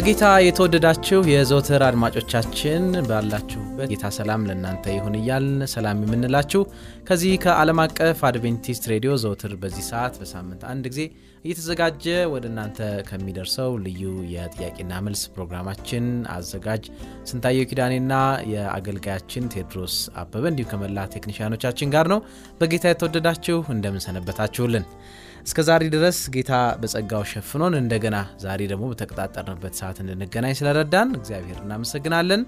በጌታ የተወደዳችሁ የዘወትር አድማጮቻችን ባላችሁበት ጌታ ሰላም ለእናንተ ይሁን እያልን ሰላም የምንላችሁ ከዚህ ከዓለም አቀፍ አድቬንቲስት ሬዲዮ ዘወትር በዚህ ሰዓት በሳምንት አንድ ጊዜ እየተዘጋጀ ወደ እናንተ ከሚደርሰው ልዩ የጥያቄና መልስ ፕሮግራማችን አዘጋጅ ስንታየው ኪዳኔና የአገልጋያችን ቴድሮስ አበበ እንዲሁም ከመላ ቴክኒሽያኖቻችን ጋር ነው። በጌታ የተወደዳችሁ እንደምንሰነበታችሁልን እስከ ዛሬ ድረስ ጌታ በጸጋው ሸፍኖን እንደገና ዛሬ ደግሞ በተቀጣጠርንበት ሰዓት እንድንገናኝ ስለረዳን እግዚአብሔር እናመሰግናለን።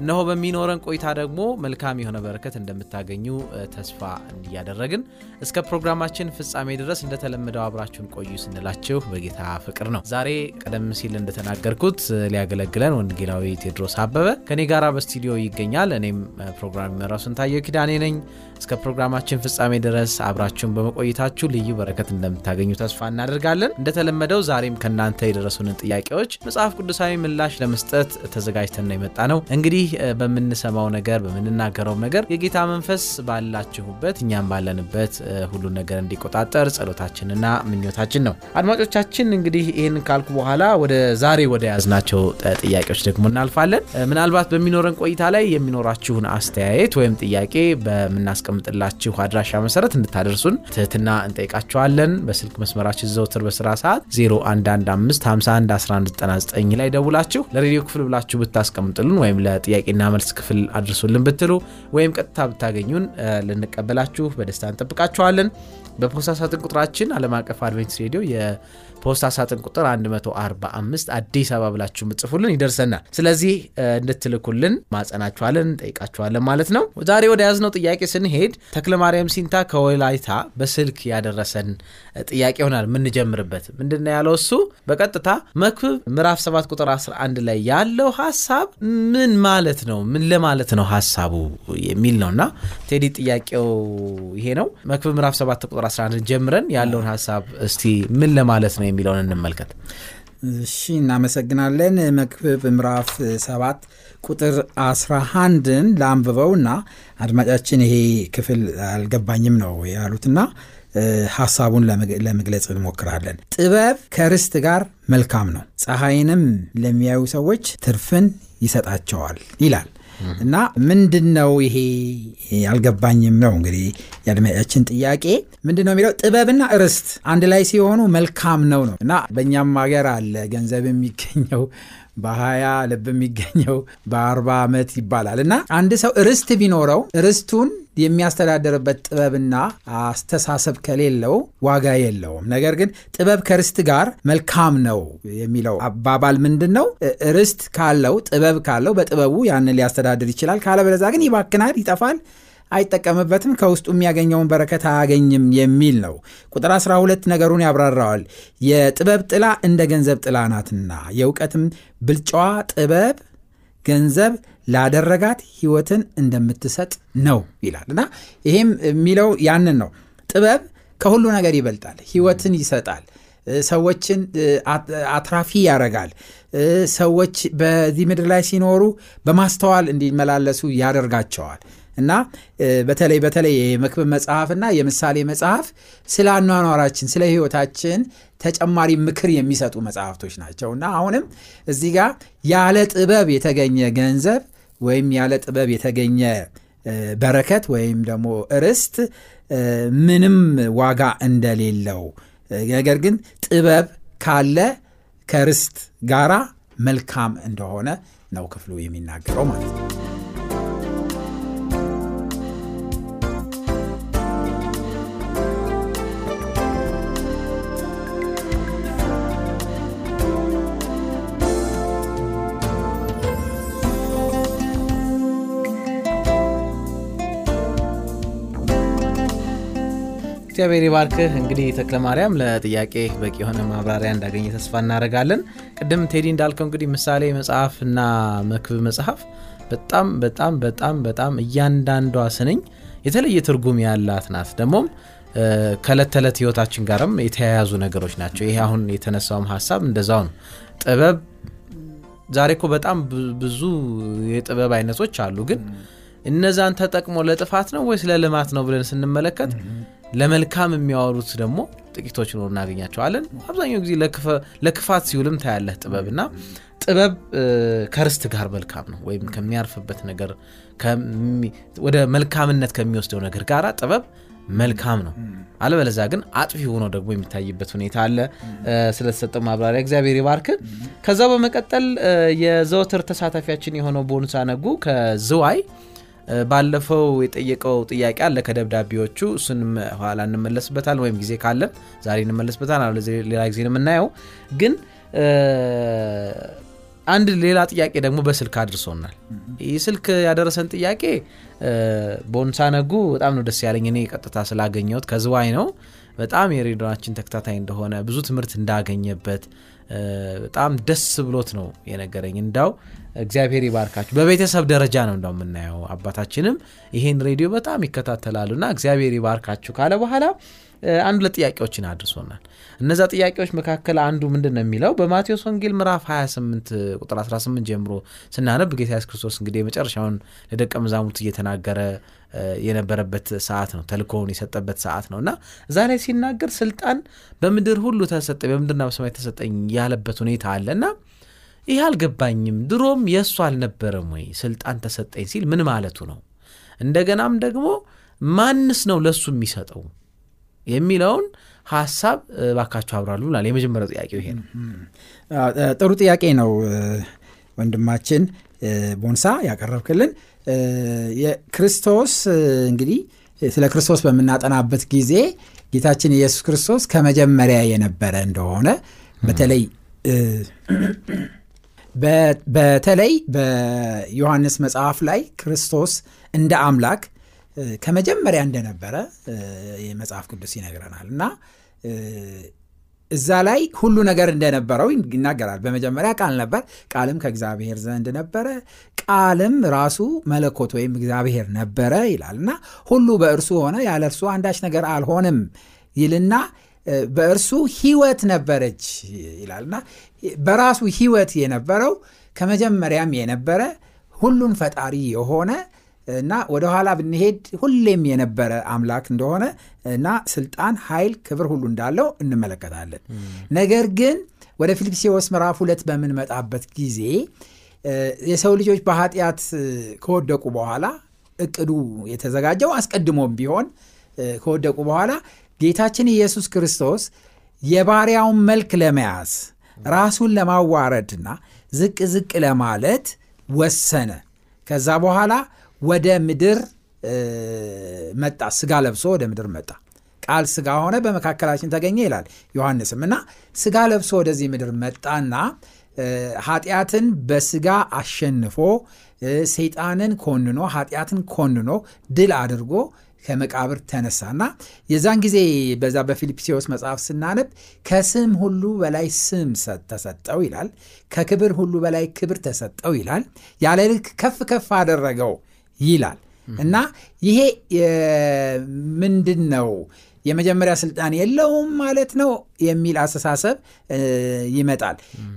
እነሆ በሚኖረን ቆይታ ደግሞ መልካም የሆነ በረከት እንደምታገኙ ተስፋ እያደረግን እስከ ፕሮግራማችን ፍጻሜ ድረስ እንደተለመደው አብራችሁን ቆዩ ስንላችሁ በጌታ ፍቅር ነው። ዛሬ ቀደም ሲል እንደተናገርኩት ሊያገለግለን ወንጌላዊ ቴድሮስ አበበ ከኔ ጋር በስቱዲዮ ይገኛል። እኔም ፕሮግራም የሚመራው ስንታየው ኪዳኔ ነኝ። እስከ ፕሮግራማችን ፍጻሜ ድረስ አብራችሁን በመቆየታችሁ ልዩ በረከት እንደምታገኙ ተስፋ እናደርጋለን። እንደተለመደው ዛሬም ከእናንተ የደረሱንን ጥያቄዎች መጽሐፍ ቅዱሳዊ ምላሽ ለመስጠት ተዘጋጅተን ነው የመጣ ነው። እንግዲህ በምንሰማው ነገር በምንናገረው ነገር የጌታ መንፈስ ባላችሁበት እኛም ባለንበት ሁሉን ነገር እንዲቆጣጠር ጸሎታችንና ምኞታችን ነው። አድማጮቻችን እንግዲህ ይህን ካልኩ በኋላ ወደ ዛሬ ወደ ያዝናቸው ጥያቄዎች ደግሞ እናልፋለን። ምናልባት በሚኖረን ቆይታ ላይ የሚኖራችሁን አስተያየት ወይም ጥያቄ በምናስቀምጥላችሁ አድራሻ መሰረት እንድታደርሱን ትህትና እንጠይቃችኋለን። በስልክ መስመራችን ዘውትር በስራ ሰዓት 0115511199 ላይ ደውላችሁ ለሬዲዮ ክፍል ብላችሁ ብታስቀምጥልን ወይም ለጥያቄና መልስ ክፍል አድርሱልን ብትሉ ወይም ቀጥታ ብታገኙን ልንቀበላችሁ በደስታ እንጠብቃችኋለን። በፖስታ ሳጥን ቁጥራችን ዓለም አቀፍ አድቬንቲስት ሬዲዮ የፖስታ ሳጥን ቁጥር 145 አዲስ አበባ ብላችሁ ምጽፉልን ይደርሰናል። ስለዚህ እንድትልኩልን ማጸናችኋለን፣ እንጠይቃችኋለን ማለት ነው። ዛሬ ወደ ያዝነው ጥያቄ ስንሄድ ተክለ ማርያም ሲንታ ከወላይታ በስልክ ያደረሰን ጥያቄ ይሆናል የምንጀምርበት። ምንድነው ያለው? እሱ በቀጥታ መክብብ ምዕራፍ 7 ቁጥር 11 ላይ ያለው ሀሳብ ምን ማለት ነው? ምን ለማለት ነው ሀሳቡ የሚል ነው እና ቴዲ ጥያቄው ይሄ ነው። መክብብ ምዕራፍ 7 ቁጥር 11 ጀምረን ያለውን ሀሳብ እስቲ ምን ለማለት ነው የሚለውን እንመልከት። እሺ እናመሰግናለን። መክብብ ምዕራፍ 7 ቁጥር 11ን ለአንብበውና አድማጫችን ይሄ ክፍል አልገባኝም ነው ያሉትና ሀሳቡን ለመግለጽ እንሞክራለን። ጥበብ ከርስት ጋር መልካም ነው፣ ፀሐይንም ለሚያዩ ሰዎች ትርፍን ይሰጣቸዋል ይላል እና ምንድን ነው ይሄ አልገባኝም ነው እንግዲህ የአድማጫችን ጥያቄ። ምንድን ነው የሚለው? ጥበብና ርስት አንድ ላይ ሲሆኑ መልካም ነው ነው። እና በእኛም ሀገር አለ ገንዘብ የሚገኘው በሀያ ልብ የሚገኘው በአርባ ዓመት ይባላል እና አንድ ሰው ርስት ቢኖረው ርስቱን የሚያስተዳደርበት ጥበብና አስተሳሰብ ከሌለው ዋጋ የለውም። ነገር ግን ጥበብ ከርስት ጋር መልካም ነው የሚለው አባባል ምንድን ነው? ርስት ካለው ጥበብ ካለው በጥበቡ ያንን ሊያስተዳድር ይችላል። ካለበለዛ ግን ይባክናል፣ ይጠፋል አይጠቀምበትም፣ ከውስጡ የሚያገኘውን በረከት አያገኝም የሚል ነው። ቁጥር 12 ነገሩን ያብራራዋል። የጥበብ ጥላ እንደ ገንዘብ ጥላ ናትና የእውቀትም ብልጫዋ ጥበብ ገንዘብ ላደረጋት ሕይወትን እንደምትሰጥ ነው ይላል እና ይሄም የሚለው ያንን ነው። ጥበብ ከሁሉ ነገር ይበልጣል፣ ሕይወትን ይሰጣል፣ ሰዎችን አትራፊ ያደርጋል። ሰዎች በዚህ ምድር ላይ ሲኖሩ በማስተዋል እንዲመላለሱ ያደርጋቸዋል። እና በተለይ በተለይ የመክብብ መጽሐፍና የምሳሌ መጽሐፍ ስለ አኗኗራችን ስለ ሕይወታችን ተጨማሪ ምክር የሚሰጡ መጽሐፍቶች ናቸው እና አሁንም እዚህ ጋር ያለ ጥበብ የተገኘ ገንዘብ ወይም ያለ ጥበብ የተገኘ በረከት ወይም ደግሞ ርስት ምንም ዋጋ እንደሌለው ነገር ግን ጥበብ ካለ ከርስት ጋራ መልካም እንደሆነ ነው ክፍሉ የሚናገረው ማለት ነው። እግዚአብሔር ይባርክህ። እንግዲህ ተክለ ማርያም ለጥያቄ በቂ የሆነ ማብራሪያ እንዳገኘ ተስፋ እናደርጋለን። ቅድም ቴዲ እንዳልከው እንግዲህ ምሳሌ መጽሐፍ እና መክብብ መጽሐፍ በጣም በጣም በጣም በጣም እያንዳንዷ ስንኝ የተለየ ትርጉም ያላት ናት። ደግሞም ከእለት ተዕለት ህይወታችን ጋርም የተያያዙ ነገሮች ናቸው። ይሄ አሁን የተነሳውም ሀሳብ እንደዛው ነው። ጥበብ ዛሬ እኮ በጣም ብዙ የጥበብ አይነቶች አሉ። ግን እነዛን ተጠቅሞ ለጥፋት ነው ወይስ ለልማት ነው ብለን ስንመለከት ለመልካም የሚያወሩት ደግሞ ጥቂቶች ኖር እናገኛቸዋለን። አብዛኛው ጊዜ ለክፋት ሲውልም ታያለህ ጥበብና ጥበብ ከርስት ጋር መልካም ነው ወይም ከሚያርፍበት ነገር ወደ መልካምነት ከሚወስደው ነገር ጋር ጥበብ መልካም ነው። አለበለዛ ግን አጥፊ ሆኖ ደግሞ የሚታይበት ሁኔታ አለ። ስለተሰጠው ማብራሪያ እግዚአብሔር ይባርክ። ከዛ በመቀጠል የዘወትር ተሳታፊያችን የሆነው ቦንሳ ነጉ ከዝዋይ ባለፈው የጠየቀው ጥያቄ አለ ከደብዳቤዎቹ። እሱንም ኋላ እንመለስበታል ወይም ጊዜ ካለን ዛሬ እንመለስበታል ሌላ ጊዜ የምናየው። ግን አንድ ሌላ ጥያቄ ደግሞ በስልክ አድርሶናል። ይህ ስልክ ያደረሰን ጥያቄ ቦንሳ ነጉ በጣም ነው ደስ ያለኝ እኔ ቀጥታ ስላገኘሁት። ከዝዋይ ነው። በጣም የሬዲዮናችን ተከታታይ እንደሆነ ብዙ ትምህርት እንዳገኘበት በጣም ደስ ብሎት ነው የነገረኝ። እንዳው እግዚአብሔር ይባርካችሁ። በቤተሰብ ደረጃ ነው እንዳው የምናየው አባታችንም። ይሄን ሬዲዮ በጣም ይከታተላሉና እግዚአብሔር ይባርካችሁ ካለ በኋላ አንድ ሁለት ጥያቄዎችን አድርሶናል። እነዛ ጥያቄዎች መካከል አንዱ ምንድን ነው የሚለው? በማቴዎስ ወንጌል ምዕራፍ 28 ቁጥር 18 ጀምሮ ስናነብ ጌታ ኢየሱስ ክርስቶስ እንግዲህ የመጨረሻውን ለደቀ መዛሙርት እየተናገረ የነበረበት ሰዓት ነው። ተልኮውን የሰጠበት ሰዓት ነው። እና እዛ ላይ ሲናገር ስልጣን በምድር ሁሉ ተሰጠ በምድርና በሰማይ ተሰጠኝ ያለበት ሁኔታ አለ። እና ይህ አልገባኝም። ድሮም የእሱ አልነበረም ወይ? ስልጣን ተሰጠኝ ሲል ምን ማለቱ ነው? እንደገናም ደግሞ ማንስ ነው ለእሱ የሚሰጠው የሚለውን ሀሳብ ባካቸው አብራሉ ብላል የመጀመሪያው ጥያቄው ይሄ ነው። ጥሩ ጥያቄ ነው። ወንድማችን ቦንሳ ያቀረብክልን። የክርስቶስ እንግዲህ ስለ ክርስቶስ በምናጠናበት ጊዜ ጌታችን ኢየሱስ ክርስቶስ ከመጀመሪያ የነበረ እንደሆነ በተለይ በተለይ በዮሐንስ መጽሐፍ ላይ ክርስቶስ እንደ አምላክ ከመጀመሪያ እንደነበረ የመጽሐፍ ቅዱስ ይነግረናል። እና እዛ ላይ ሁሉ ነገር እንደነበረው ይናገራል። በመጀመሪያ ቃል ነበር። ቃልም ከእግዚአብሔር ዘንድ ነበረ። ቃልም ራሱ መለኮት ወይም እግዚአብሔር ነበረ ይላል። እና ሁሉ በእርሱ ሆነ። ያለ እርሱ አንዳች ነገር አልሆንም ይልና በእርሱ ህይወት ነበረች ይላልና በራሱ ህይወት የነበረው ከመጀመሪያም የነበረ ሁሉን ፈጣሪ የሆነ እና ወደኋላ ብንሄድ ሁሌም የነበረ አምላክ እንደሆነ እና ስልጣን ኃይል ክብር ሁሉ እንዳለው እንመለከታለን። ነገር ግን ወደ ፊልጵስዎስ ምዕራፍ ሁለት በምንመጣበት ጊዜ የሰው ልጆች በኃጢአት ከወደቁ በኋላ እቅዱ የተዘጋጀው አስቀድሞም ቢሆን ከወደቁ በኋላ ጌታችን ኢየሱስ ክርስቶስ የባሪያውን መልክ ለመያዝ ራሱን ለማዋረድና ዝቅ ዝቅ ለማለት ወሰነ። ከዛ በኋላ ወደ ምድር መጣ። ስጋ ለብሶ ወደ ምድር መጣ። ቃል ስጋ ሆነ በመካከላችን ተገኘ ይላል ዮሐንስም። እና ስጋ ለብሶ ወደዚህ ምድር መጣና ኃጢአትን በስጋ አሸንፎ ሰይጣንን ኮንኖ ኃጢአትን ኮንኖ ድል አድርጎ ከመቃብር ተነሳና የዛን ጊዜ በዛ በፊልጵስዎስ መጽሐፍ ስናነብ ከስም ሁሉ በላይ ስም ተሰጠው ይላል። ከክብር ሁሉ በላይ ክብር ተሰጠው ይላል። ያለ ልክ ከፍ ከፍ አደረገው ይላል። እና ይሄ ምንድን ነው የመጀመሪያ ስልጣን የለውም ማለት ነው የሚል አስተሳሰብ ይመጣል።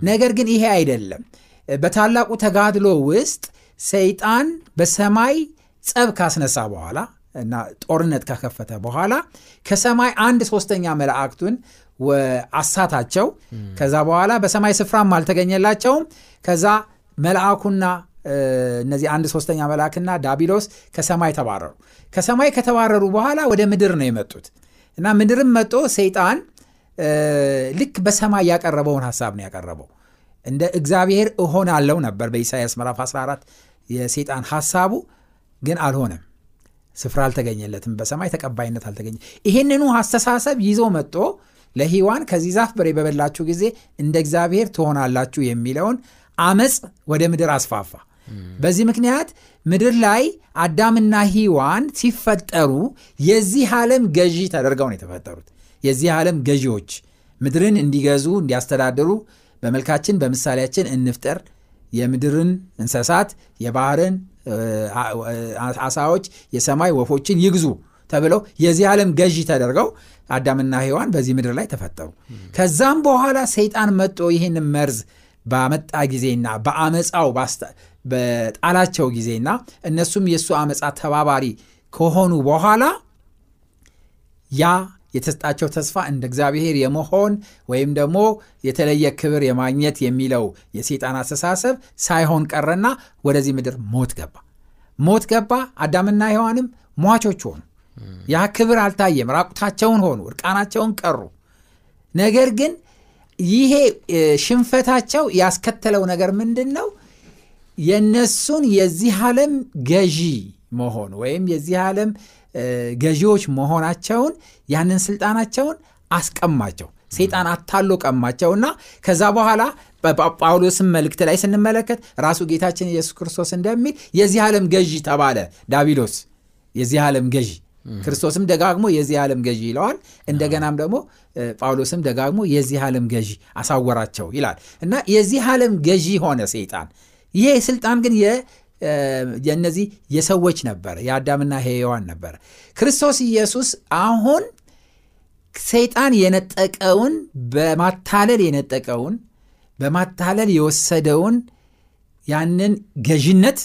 ነገር ግን ይሄ አይደለም። በታላቁ ተጋድሎ ውስጥ ሰይጣን በሰማይ ጸብ ካስነሳ በኋላ እና ጦርነት ከከፈተ በኋላ ከሰማይ አንድ ሶስተኛ መላእክቱን አሳታቸው። ከዛ በኋላ በሰማይ ስፍራም አልተገኘላቸውም። ከዛ መልአኩና እነዚህ አንድ ሶስተኛ መልአክና ዳቢሎስ ከሰማይ ተባረሩ። ከሰማይ ከተባረሩ በኋላ ወደ ምድር ነው የመጡት እና ምድርም መጦ ሰይጣን ልክ በሰማይ ያቀረበውን ሀሳብ ነው ያቀረበው። እንደ እግዚአብሔር እሆናለው ነበር በኢሳያስ ምዕራፍ 14 የሰይጣን ሀሳቡ ግን አልሆነም። ስፍራ አልተገኘለትም። በሰማይ ተቀባይነት አልተገኘ። ይህንኑ አስተሳሰብ ይዞ መጥቶ ለሂዋን ከዚህ ዛፍ በሬ በበላችሁ ጊዜ እንደ እግዚአብሔር ትሆናላችሁ የሚለውን አመፅ ወደ ምድር አስፋፋ በዚህ ምክንያት ምድር ላይ አዳምና ሂዋን ሲፈጠሩ የዚህ ዓለም ገዢ ተደርገው ነው የተፈጠሩት። የዚህ ዓለም ገዢዎች ምድርን እንዲገዙ እንዲያስተዳድሩ፣ በመልካችን በምሳሌያችን እንፍጠር፣ የምድርን እንስሳት፣ የባህርን አሳዎች፣ የሰማይ ወፎችን ይግዙ ተብለው የዚህ ዓለም ገዢ ተደርገው አዳምና ሔዋን በዚህ ምድር ላይ ተፈጠሩ። ከዛም በኋላ ሰይጣን መጦ ይህን መርዝ ባመጣ ጊዜና በአመፃው በጣላቸው ጊዜና እነሱም የእሱ አመፃ ተባባሪ ከሆኑ በኋላ ያ የተሰጣቸው ተስፋ እንደ እግዚአብሔር የመሆን ወይም ደግሞ የተለየ ክብር የማግኘት የሚለው የሰይጣን አስተሳሰብ ሳይሆን ቀረና ወደዚህ ምድር ሞት ገባ። ሞት ገባ። አዳምና ሔዋንም ሟቾች ሆኑ። ያ ክብር አልታየም። ራቁታቸውን ሆኑ፣ እርቃናቸውን ቀሩ። ነገር ግን ይሄ ሽንፈታቸው ያስከተለው ነገር ምንድን ነው? የነሱን የዚህ ዓለም ገዢ መሆን ወይም የዚህ ዓለም ገዢዎች መሆናቸውን ያንን ስልጣናቸውን አስቀማቸው። ሰይጣን አታሎ ቀማቸውና ከዛ በኋላ ጳውሎስም መልእክት ላይ ስንመለከት ራሱ ጌታችን ኢየሱስ ክርስቶስ እንደሚል የዚህ ዓለም ገዢ ተባለ ዳቢሎስ የዚህ ዓለም ገዢ ክርስቶስም ደጋግሞ የዚህ ዓለም ገዢ ይለዋል። እንደገናም ደግሞ ጳውሎስም ደጋግሞ የዚህ ዓለም ገዢ አሳወራቸው ይላል እና የዚህ ዓለም ገዢ ሆነ ሰይጣን። ይሄ ስልጣን ግን የእነዚህ የሰዎች ነበረ፣ የአዳምና ሔዋን ነበረ። ክርስቶስ ኢየሱስ አሁን ሰይጣን የነጠቀውን በማታለል የነጠቀውን በማታለል የወሰደውን ያንን ገዥነት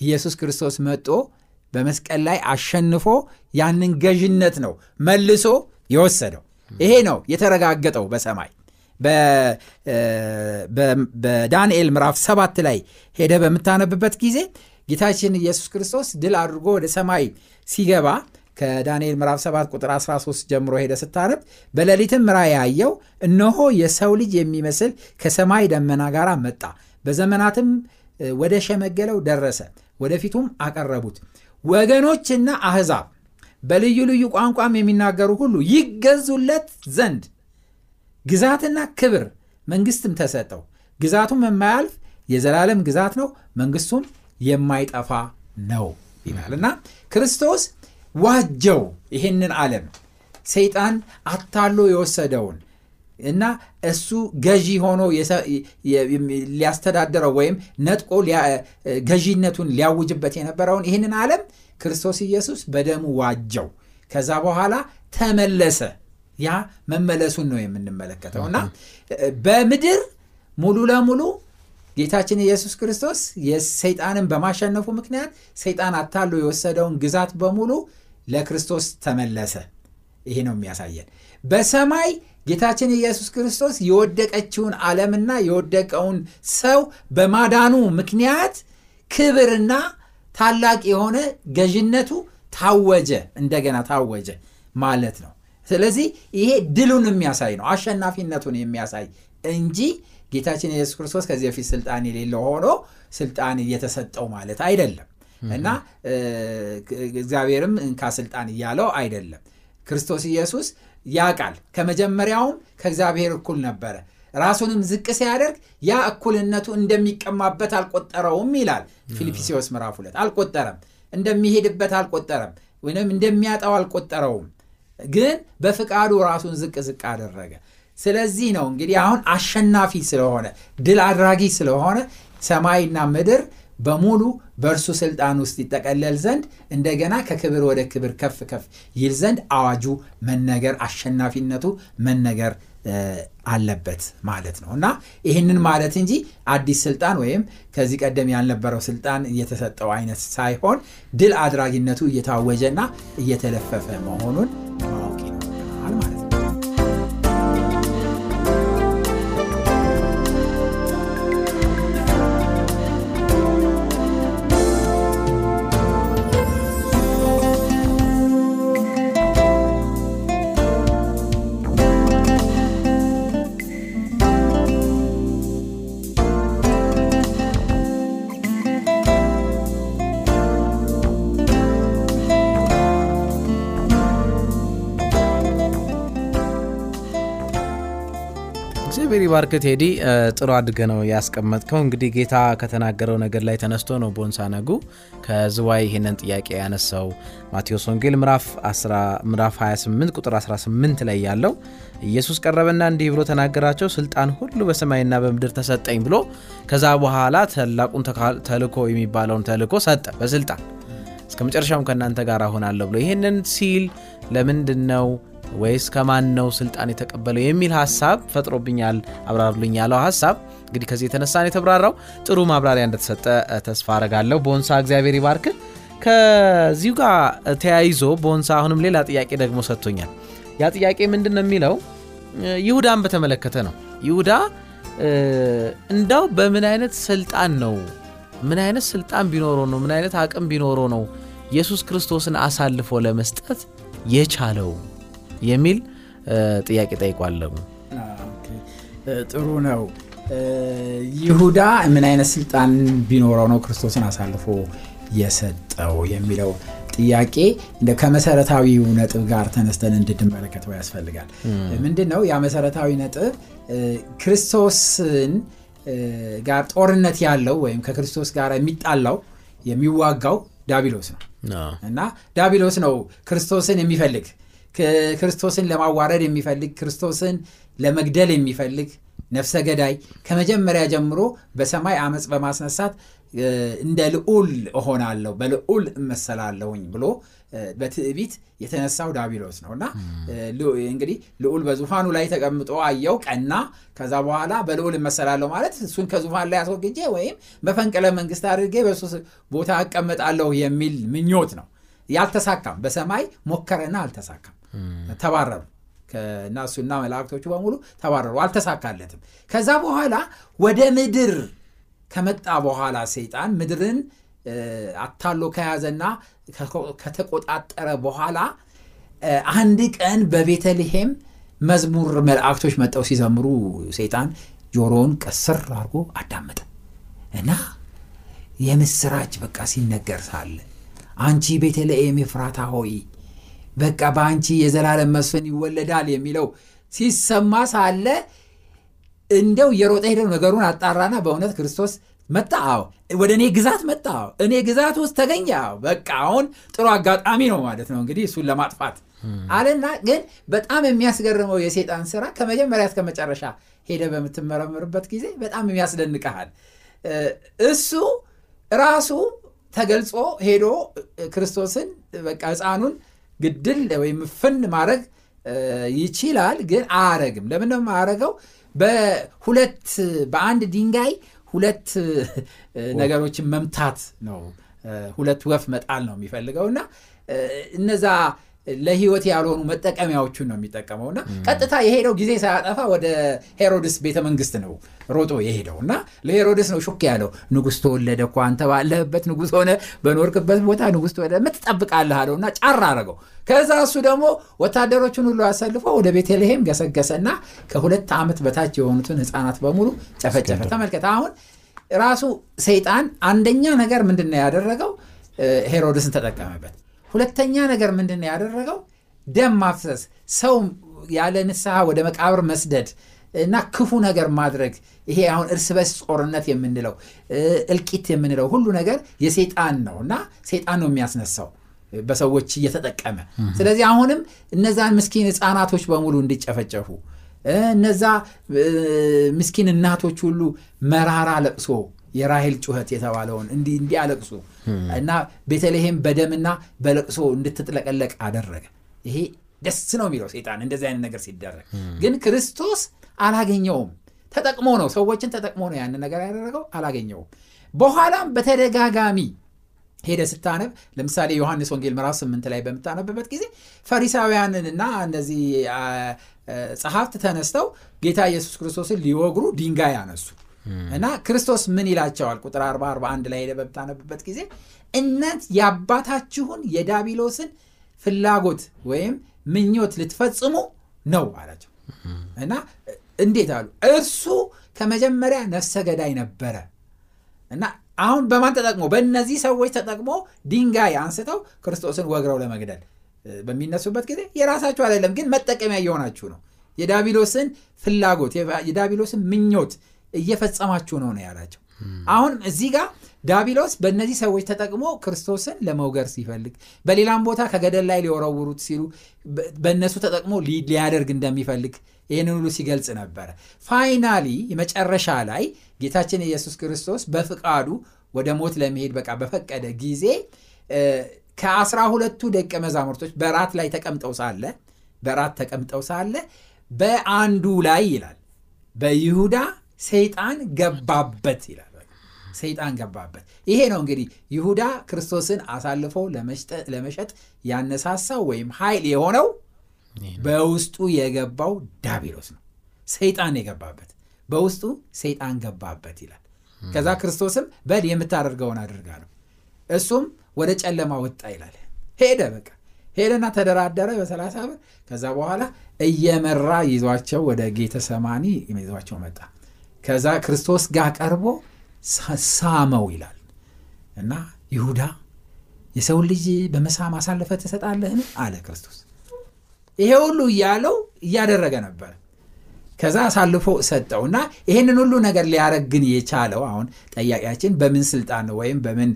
ኢየሱስ ክርስቶስ መጦ በመስቀል ላይ አሸንፎ ያንን ገዥነት ነው መልሶ የወሰደው። ይሄ ነው የተረጋገጠው በሰማይ በዳንኤል ምዕራፍ ሰባት ላይ ሄደ በምታነብበት ጊዜ ጌታችን ኢየሱስ ክርስቶስ ድል አድርጎ ወደ ሰማይ ሲገባ ከዳንኤል ምዕራፍ 7 ቁጥር 13 ጀምሮ ሄደ ስታነብ በሌሊትም ራእይ ያየው እነሆ የሰው ልጅ የሚመስል ከሰማይ ደመና ጋር መጣ፣ በዘመናትም ወደ ሸመገለው ደረሰ፣ ወደፊቱም አቀረቡት። ወገኖችና አሕዛብ በልዩ ልዩ ቋንቋም የሚናገሩ ሁሉ ይገዙለት ዘንድ ግዛትና ክብር መንግስትም ተሰጠው። ግዛቱም የማያልፍ የዘላለም ግዛት ነው፣ መንግስቱም የማይጠፋ ነው ይላል እና ክርስቶስ ዋጀው ይህንን ዓለም ሰይጣን አታሎ የወሰደውን እና እሱ ገዢ ሆኖ ሊያስተዳድረው ወይም ነጥቆ ገዢነቱን ሊያውጅበት የነበረውን ይህንን ዓለም ክርስቶስ ኢየሱስ በደሙ ዋጀው። ከዛ በኋላ ተመለሰ። ያ መመለሱን ነው የምንመለከተው እና በምድር ሙሉ ለሙሉ ጌታችን ኢየሱስ ክርስቶስ የሰይጣንን በማሸነፉ ምክንያት ሰይጣን አታሎ የወሰደውን ግዛት በሙሉ ለክርስቶስ ተመለሰ። ይሄ ነው የሚያሳየን። በሰማይ ጌታችን ኢየሱስ ክርስቶስ የወደቀችውን ዓለምና የወደቀውን ሰው በማዳኑ ምክንያት ክብርና ታላቅ የሆነ ገዥነቱ ታወጀ፣ እንደገና ታወጀ ማለት ነው። ስለዚህ ይሄ ድሉን የሚያሳይ ነው፣ አሸናፊነቱን የሚያሳይ እንጂ ጌታችን ኢየሱስ ክርስቶስ ከዚህ በፊት ስልጣን የሌለው ሆኖ ስልጣን እየተሰጠው ማለት አይደለም እና እግዚአብሔርም እንካ ስልጣን እያለው አይደለም። ክርስቶስ ኢየሱስ ያቃል ከመጀመሪያውም ከእግዚአብሔር እኩል ነበረ። ራሱንም ዝቅ ሲያደርግ ያ እኩልነቱ እንደሚቀማበት አልቆጠረውም ይላል ፊልጵስዩስ ምዕራፍ ሁለት አልቆጠረም። እንደሚሄድበት አልቆጠረም፣ ወይም እንደሚያጣው አልቆጠረውም። ግን በፍቃዱ ራሱን ዝቅ ዝቅ አደረገ። ስለዚህ ነው እንግዲህ አሁን አሸናፊ ስለሆነ ድል አድራጊ ስለሆነ ሰማይና ምድር በሙሉ በእርሱ ስልጣን ውስጥ ይጠቀለል ዘንድ እንደገና ከክብር ወደ ክብር ከፍ ከፍ ይል ዘንድ አዋጁ መነገር አሸናፊነቱ መነገር አለበት ማለት ነው። እና ይህንን ማለት እንጂ አዲስ ስልጣን ወይም ከዚህ ቀደም ያልነበረው ስልጣን እየተሰጠው አይነት ሳይሆን ድል አድራጊነቱ እየታወጀና እየተለፈፈ መሆኑን ይባርክ ቴዲ። ጥሩ አድገ ነው ያስቀመጥከው። እንግዲህ ጌታ ከተናገረው ነገር ላይ ተነስቶ ነው ቦንሳ ነጉ ከዝዋይ ይህንን ጥያቄ ያነሳው። ማቴዎስ ወንጌል ምዕራፍ 28 ቁጥር 18 ላይ ያለው ኢየሱስ ቀረበና እንዲህ ብሎ ተናገራቸው፣ ስልጣን ሁሉ በሰማይና በምድር ተሰጠኝ ብሎ ከዛ በኋላ ታላቁን ተልኮ የሚባለውን ተልኮ ሰጠ በስልጣን እስከ መጨረሻውም ከእናንተ ጋር እሆናለሁ ብሎ ይህንን ሲል ለምንድን ነው ወይስ ከማን ነው ስልጣን የተቀበለው የሚል ሀሳብ ፈጥሮብኛል። አብራሩልኝ ያለው ሀሳብ እንግዲህ ከዚህ የተነሳን የተብራራው ጥሩ ማብራሪያ እንደተሰጠ ተስፋ አረጋለሁ። ቦንሳ እግዚአብሔር ይባርክ። ከዚሁ ጋር ተያይዞ ቦንሳ አሁንም ሌላ ጥያቄ ደግሞ ሰጥቶኛል። ያ ጥያቄ ምንድን ነው የሚለው ይሁዳን በተመለከተ ነው። ይሁዳ እንዳው በምን አይነት ስልጣን ነው ምን አይነት ስልጣን ቢኖረው ነው ምን አይነት አቅም ቢኖረው ነው ኢየሱስ ክርስቶስን አሳልፎ ለመስጠት የቻለው የሚል ጥያቄ ጠይቋለሁ። ጥሩ ነው። ይሁዳ ምን አይነት ስልጣን ቢኖረው ነው ክርስቶስን አሳልፎ የሰጠው የሚለው ጥያቄ እንደ ከመሰረታዊው ነጥብ ጋር ተነስተን እንድንመለከተው ያስፈልጋል። ምንድን ነው ያ መሰረታዊ ነጥብ? ክርስቶስን ጋር ጦርነት ያለው ወይም ከክርስቶስ ጋር የሚጣላው የሚዋጋው ዳቢሎስ ነው እና ዳቢሎስ ነው ክርስቶስን የሚፈልግ ክርስቶስን ለማዋረድ የሚፈልግ ክርስቶስን ለመግደል የሚፈልግ ነፍሰ ገዳይ ከመጀመሪያ ጀምሮ በሰማይ አመፅ በማስነሳት እንደ ልዑል እሆናለሁ በልዑል እመሰላለሁኝ ብሎ በትዕቢት የተነሳው ዳቢሎስ ነው። እና እንግዲህ ልዑል በዙፋኑ ላይ ተቀምጦ አየው ቀና ከዛ በኋላ በልዑል እመሰላለሁ ማለት እሱን ከዙፋን ላይ አስወግጄ ወይም መፈንቅለ መንግስት አድርጌ በሱ ቦታ እቀመጣለሁ የሚል ምኞት ነው። ያልተሳካም በሰማይ ሞከረና አልተሳካም ተባረሩ። እና እሱና መላእክቶቹ በሙሉ ተባረሩ አልተሳካለትም። ከዛ በኋላ ወደ ምድር ከመጣ በኋላ ሰይጣን ምድርን አታሎ ከያዘና ከተቆጣጠረ በኋላ አንድ ቀን በቤተልሔም መዝሙር መላእክቶች መጠው ሲዘምሩ ሰይጣን ጆሮውን ቀስር አድርጎ አዳመጠ እና የምስራች በቃ ሲነገር ሳለ አንቺ ቤተልሔም ኤፍራታ ሆይ በቃ በአንቺ የዘላለም መስፍን ይወለዳል የሚለው ሲሰማ ሳለ እንደው እየሮጠ ሄደው ነገሩን አጣራና በእውነት ክርስቶስ መጣ? አዎ። ወደ እኔ ግዛት መጣ? አዎ። እኔ ግዛት ውስጥ ተገኘ? አዎ። በቃ አሁን ጥሩ አጋጣሚ ነው ማለት ነው እንግዲህ እሱን ለማጥፋት። አለና ግን በጣም የሚያስገርመው የሴጣን ስራ ከመጀመሪያ እስከ መጨረሻ ሄደ በምትመረምርበት ጊዜ በጣም የሚያስደንቀሃል እሱ ራሱ ተገልጾ ሄዶ ክርስቶስን በቃ ህፃኑን ግድል ወይም ፍን ማድረግ ይችላል ግን አያረግም ለምን አያረገው በሁለት በአንድ ድንጋይ ሁለት ነገሮችን መምታት ነው። ሁለት ወፍ መጣል ነው የሚፈልገው። እና እነዛ ለህይወት ያልሆኑ መጠቀሚያዎቹን ነው የሚጠቀመው። እና ቀጥታ የሄደው ጊዜ ሳያጠፋ ወደ ሄሮድስ ቤተ መንግስት ነው ሮጦ የሄደው። እና ለሄሮድስ ነው ሹክ ያለው። ንጉስ ተወለደ እኮ አንተ ባለህበት ንጉስ ሆነ በኖርክበት ቦታ ንጉስ ተወለደ ምትጠብቃለህ አለው እና ጫራ አረገው ከዛ እሱ ደግሞ ወታደሮቹን ሁሉ አሰልፎ ወደ ቤተልሔም ገሰገሰና ከሁለት ዓመት በታች የሆኑትን ህፃናት በሙሉ ጨፈጨፈ። ተመልከት አሁን ራሱ ሰይጣን አንደኛ ነገር ምንድን ነው ያደረገው? ሄሮድስን ተጠቀመበት ሁለተኛ ነገር ምንድን ነው ያደረገው? ደም ማፍሰስ ሰው ያለ ንስሐ ወደ መቃብር መስደድ እና ክፉ ነገር ማድረግ። ይሄ አሁን እርስ በርስ ጦርነት የምንለው እልቂት የምንለው ሁሉ ነገር የሴጣን ነው እና ሴጣን ነው የሚያስነሳው በሰዎች እየተጠቀመ። ስለዚህ አሁንም እነዛን ምስኪን ህፃናቶች በሙሉ እንዲጨፈጨፉ እነዛ ምስኪን እናቶች ሁሉ መራራ ለቅሶ የራሄል ጩኸት የተባለውን እንዲያለቅሱ እና ቤተልሔም በደምና በለቅሶ እንድትጥለቀለቅ አደረገ። ይሄ ደስ ነው የሚለው ሴጣን እንደዚህ አይነት ነገር ሲደረግ። ግን ክርስቶስ አላገኘውም። ተጠቅሞ ነው ሰዎችን ተጠቅሞ ነው ያን ነገር ያደረገው አላገኘውም። በኋላም በተደጋጋሚ ሄደ ስታነብ ለምሳሌ ዮሐንስ ወንጌል ምዕራፍ 8 ላይ በምታነብበት ጊዜ ፈሪሳውያንንና እነዚህ ጸሐፍት ተነስተው ጌታ ኢየሱስ ክርስቶስን ሊወግሩ ድንጋይ አነሱ እና ክርስቶስ ምን ይላቸዋል? ቁጥር 41 ላይ ሄደ በምታነብበት ጊዜ እናንት የአባታችሁን የዳቢሎስን ፍላጎት ወይም ምኞት ልትፈጽሙ ነው አላቸው። እና እንዴት አሉ? እርሱ ከመጀመሪያ ነፍሰ ገዳይ ነበረ። እና አሁን በማን ተጠቅሞ? በእነዚህ ሰዎች ተጠቅሞ ድንጋይ አንስተው ክርስቶስን ወግረው ለመግደል። በሚነሱበት ጊዜ የራሳችሁ አይደለም ግን መጠቀሚያ እየሆናችሁ ነው። የዳቢሎስን ፍላጎት የዳቢሎስን ምኞት እየፈጸማችሁ ነው ነው ያላቸው። አሁን እዚህ ጋር ዳቢሎስ በእነዚህ ሰዎች ተጠቅሞ ክርስቶስን ለመውገር ሲፈልግ በሌላም ቦታ ከገደል ላይ ሊወረውሩት ሲሉ በእነሱ ተጠቅሞ ሊያደርግ እንደሚፈልግ ይህንን ሁሉ ሲገልጽ ነበረ። finally መጨረሻ ላይ ጌታችን ኢየሱስ ክርስቶስ በፍቃዱ ወደ ሞት ለመሄድ በቃ በፈቀደ ጊዜ ከአስራ ሁለቱ ደቀ መዛሙርቶች በራት ላይ ተቀምጠው ሳለ በራት ተቀምጠው ሳለ በአንዱ ላይ ይላል በይሁዳ ሰይጣን ገባበት ይላል። ሰይጣን ገባበት። ይሄ ነው እንግዲህ ይሁዳ ክርስቶስን አሳልፎ ለመሸጥ ያነሳሳው ወይም ኃይል የሆነው በውስጡ የገባው ዳቢሎስ ነው። ሰይጣን የገባበት በውስጡ ሰይጣን ገባበት ይላል። ከዛ ክርስቶስም በል የምታደርገውን አድርጋ ነው። እሱም ወደ ጨለማ ወጣ ይላል። ሄደ በቃ። ሄደና ተደራደረ በሰላሳ ብር። ከዛ በኋላ እየመራ ይዟቸው ወደ ጌተ ሰማኒ ይዟቸው መጣ ከዛ ክርስቶስ ጋር ቀርቦ ሳመው ይላል። እና ይሁዳ የሰውን ልጅ በመሳም አሳልፈ ትሰጣለህን? አለ ክርስቶስ። ይሄ ሁሉ እያለው እያደረገ ነበር። ከዛ አሳልፎ ሰጠው እና ይህንን ሁሉ ነገር ሊያረግ የቻለው አሁን ጠያቂያችን በምን ስልጣን ነው ወይም በምን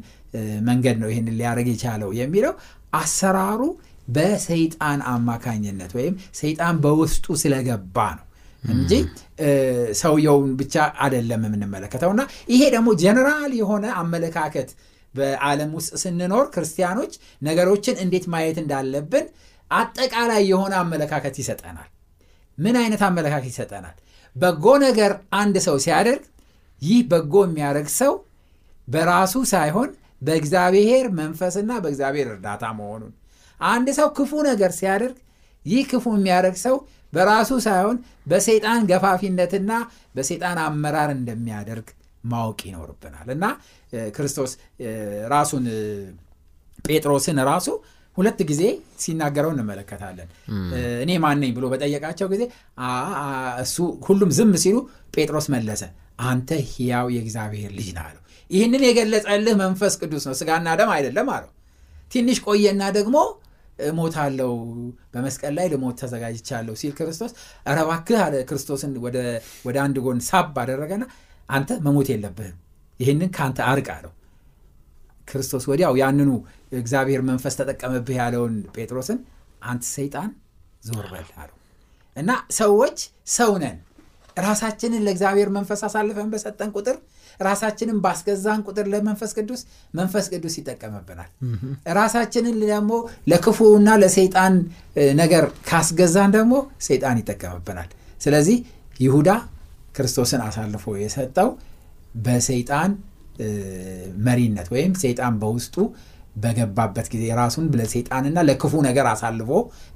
መንገድ ነው ይህንን ሊያደረግ የቻለው የሚለው አሰራሩ በሰይጣን አማካኝነት ወይም ሰይጣን በውስጡ ስለገባ ነው እንጂ ሰውየውን ብቻ አደለም የምንመለከተው። እና ይሄ ደግሞ ጀነራል የሆነ አመለካከት በዓለም ውስጥ ስንኖር ክርስቲያኖች ነገሮችን እንዴት ማየት እንዳለብን አጠቃላይ የሆነ አመለካከት ይሰጠናል። ምን አይነት አመለካከት ይሰጠናል? በጎ ነገር አንድ ሰው ሲያደርግ ይህ በጎ የሚያደርግ ሰው በራሱ ሳይሆን በእግዚአብሔር መንፈስና በእግዚአብሔር እርዳታ መሆኑን። አንድ ሰው ክፉ ነገር ሲያደርግ ይህ ክፉ የሚያደርግ ሰው በራሱ ሳይሆን በሰይጣን ገፋፊነትና በሰይጣን አመራር እንደሚያደርግ ማወቅ ይኖርብናል። እና ክርስቶስ ራሱን ጴጥሮስን ራሱ ሁለት ጊዜ ሲናገረው እንመለከታለን። እኔ ማነኝ ብሎ በጠየቃቸው ጊዜ እሱ ሁሉም ዝም ሲሉ ጴጥሮስ መለሰ አንተ ሕያው የእግዚአብሔር ልጅ ነህ አለው። ይህንን የገለጸልህ መንፈስ ቅዱስ ነው ስጋና ደም አይደለም አለው። ትንሽ ቆየና ደግሞ እሞታለሁ በመስቀል ላይ ልሞት ተዘጋጅቻለሁ ሲል ክርስቶስ ረባክህ አለ። ክርስቶስን ወደ አንድ ጎን ሳብ አደረገና አንተ መሞት የለብህም ይህንን ከአንተ አርቅ አለው። ክርስቶስ ወዲያው ያንኑ እግዚአብሔር መንፈስ ተጠቀመብህ ያለውን ጴጥሮስን አንተ ሰይጣን ዞር በል አለው። እና ሰዎች ሰው ነን ራሳችንን ለእግዚአብሔር መንፈስ አሳልፈን በሰጠን ቁጥር ራሳችንን ባስገዛን ቁጥር ለመንፈስ ቅዱስ መንፈስ ቅዱስ ይጠቀምብናል። ራሳችንን ደግሞ ለክፉና ለሰይጣን ነገር ካስገዛን ደግሞ ሰይጣን ይጠቀምብናል። ስለዚህ ይሁዳ ክርስቶስን አሳልፎ የሰጠው በሰይጣን መሪነት ወይም ሰይጣን በውስጡ በገባበት ጊዜ ራሱን ለሰይጣንና ለክፉ ነገር አሳልፎ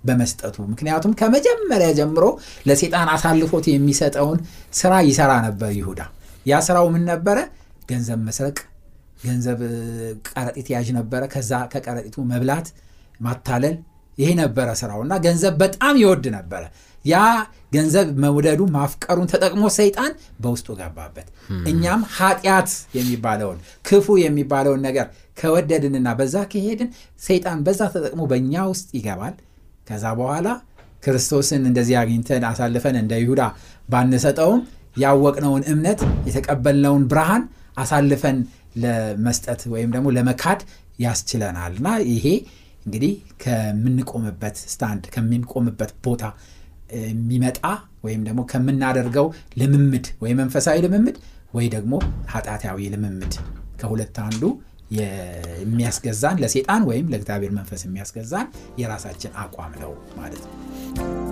በመስጠቱ። ምክንያቱም ከመጀመሪያ ጀምሮ ለሰይጣን አሳልፎት የሚሰጠውን ስራ ይሰራ ነበር ይሁዳ። ያ ስራው ምን ነበረ? ገንዘብ መስረቅ ገንዘብ ቀረጢት ያዥ ነበረ። ከዛ ከቀረጢቱ መብላት ማታለል ይሄ ነበረ ስራው። እና ገንዘብ በጣም ይወድ ነበረ ያ ገንዘብ መውደዱ ማፍቀሩን ተጠቅሞ ሰይጣን በውስጡ ገባበት። እኛም ኃጢአት የሚባለውን ክፉ የሚባለውን ነገር ከወደድንና በዛ ከሄድን ሰይጣን በዛ ተጠቅሞ በእኛ ውስጥ ይገባል። ከዛ በኋላ ክርስቶስን እንደዚህ አግኝተን አሳልፈን እንደ ይሁዳ ባንሰጠውም ያወቅነውን እምነት የተቀበልነውን ብርሃን አሳልፈን ለመስጠት ወይም ደግሞ ለመካድ ያስችለናል እና ይሄ እንግዲህ ከምንቆምበት ስታንድ ከምንቆምበት ቦታ የሚመጣ ወይም ደግሞ ከምናደርገው ልምምድ ወይ መንፈሳዊ ልምምድ ወይ ደግሞ ኃጢአታዊ ልምምድ ከሁለት አንዱ የሚያስገዛን ለሴጣን ወይም ለእግዚአብሔር መንፈስ የሚያስገዛን የራሳችን አቋም ነው ማለት ነው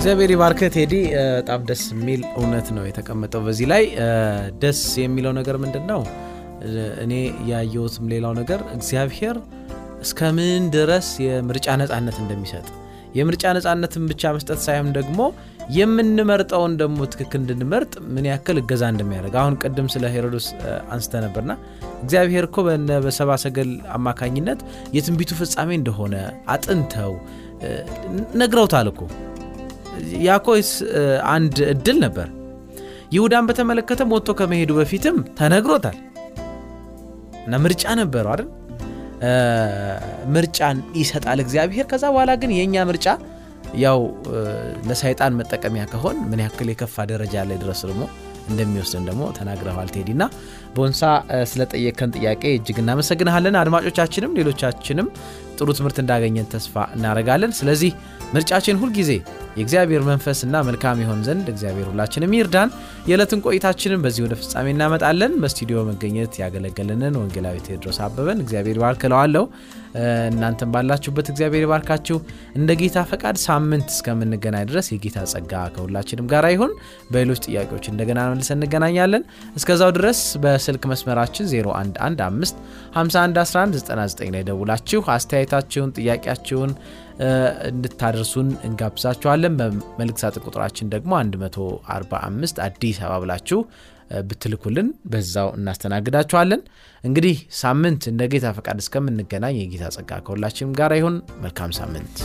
እግዚአብሔር ይባርክ ቴዲ። በጣም ደስ የሚል እውነት ነው የተቀመጠው በዚህ ላይ። ደስ የሚለው ነገር ምንድን ነው እኔ ያየሁትም ሌላው ነገር እግዚአብሔር እስከምን ድረስ የምርጫ ነፃነት እንደሚሰጥ የምርጫ ነፃነትን ብቻ መስጠት ሳይሆን ደግሞ የምንመርጠውን ደግሞ ትክክል እንድንመርጥ ምን ያክል እገዛ እንደሚያደርግ። አሁን ቅድም ስለ ሄሮዶስ አንስተ ነበርና እግዚአብሔር እኮ በሰባ ሰገል አማካኝነት የትንቢቱ ፍጻሜ እንደሆነ አጥንተው ነግረውታል እኮ ያኮስ አንድ እድል ነበር። ይሁዳን በተመለከተ ሞቶ ከመሄዱ በፊትም ተነግሮታል። እና ምርጫ ነበረው አይደል? ምርጫን ይሰጣል እግዚአብሔር። ከዛ በኋላ ግን የእኛ ምርጫ ያው ለሰይጣን መጠቀሚያ ከሆን ምን ያክል የከፋ ደረጃ ላይ ድረስ ደግሞ እንደሚወስድን ደግሞ ተናግረዋል ቴዲ። ና ቦንሳ ስለጠየከን ጥያቄ እጅግ እናመሰግንሃለን። አድማጮቻችንም ሌሎቻችንም ጥሩ ትምህርት እንዳገኘን ተስፋ እናደረጋለን ስለዚህ ምርጫችን ሁልጊዜ የእግዚአብሔር መንፈስና መልካም ይሆን ዘንድ እግዚአብሔር ሁላችንም ይርዳን። የዕለትን ቆይታችንን በዚህ ወደ ፍጻሜ እናመጣለን። በስቱዲዮ መገኘት ያገለገለንን ወንጌላዊ ቴድሮስ አበበን እግዚአብሔር ይባርክለዋለሁ እናንተን ባላችሁበት እግዚአብሔር ይባርካችሁ። እንደ ጌታ ፈቃድ ሳምንት እስከምንገናኝ ድረስ የጌታ ጸጋ ከሁላችንም ጋር ይሁን። በሌሎች ጥያቄዎች እንደገና መልሰን እንገናኛለን። እስከዛው ድረስ በስልክ መስመራችን 0115 511199 ላይ ደውላችሁ አስተያየታችሁን ጥያቄያችሁን እንድታደርሱን እንጋብዛችኋለን በመልእክት ሳጥን ቁጥራችን ደግሞ 145 አዲስ አበባ ብላችሁ ብትልኩልን በዛው እናስተናግዳችኋለን። እንግዲህ ሳምንት እንደ ጌታ ፈቃድ እስከምንገናኝ የጌታ ጸጋ ከሁላችንም ጋር ይሁን። መልካም ሳምንት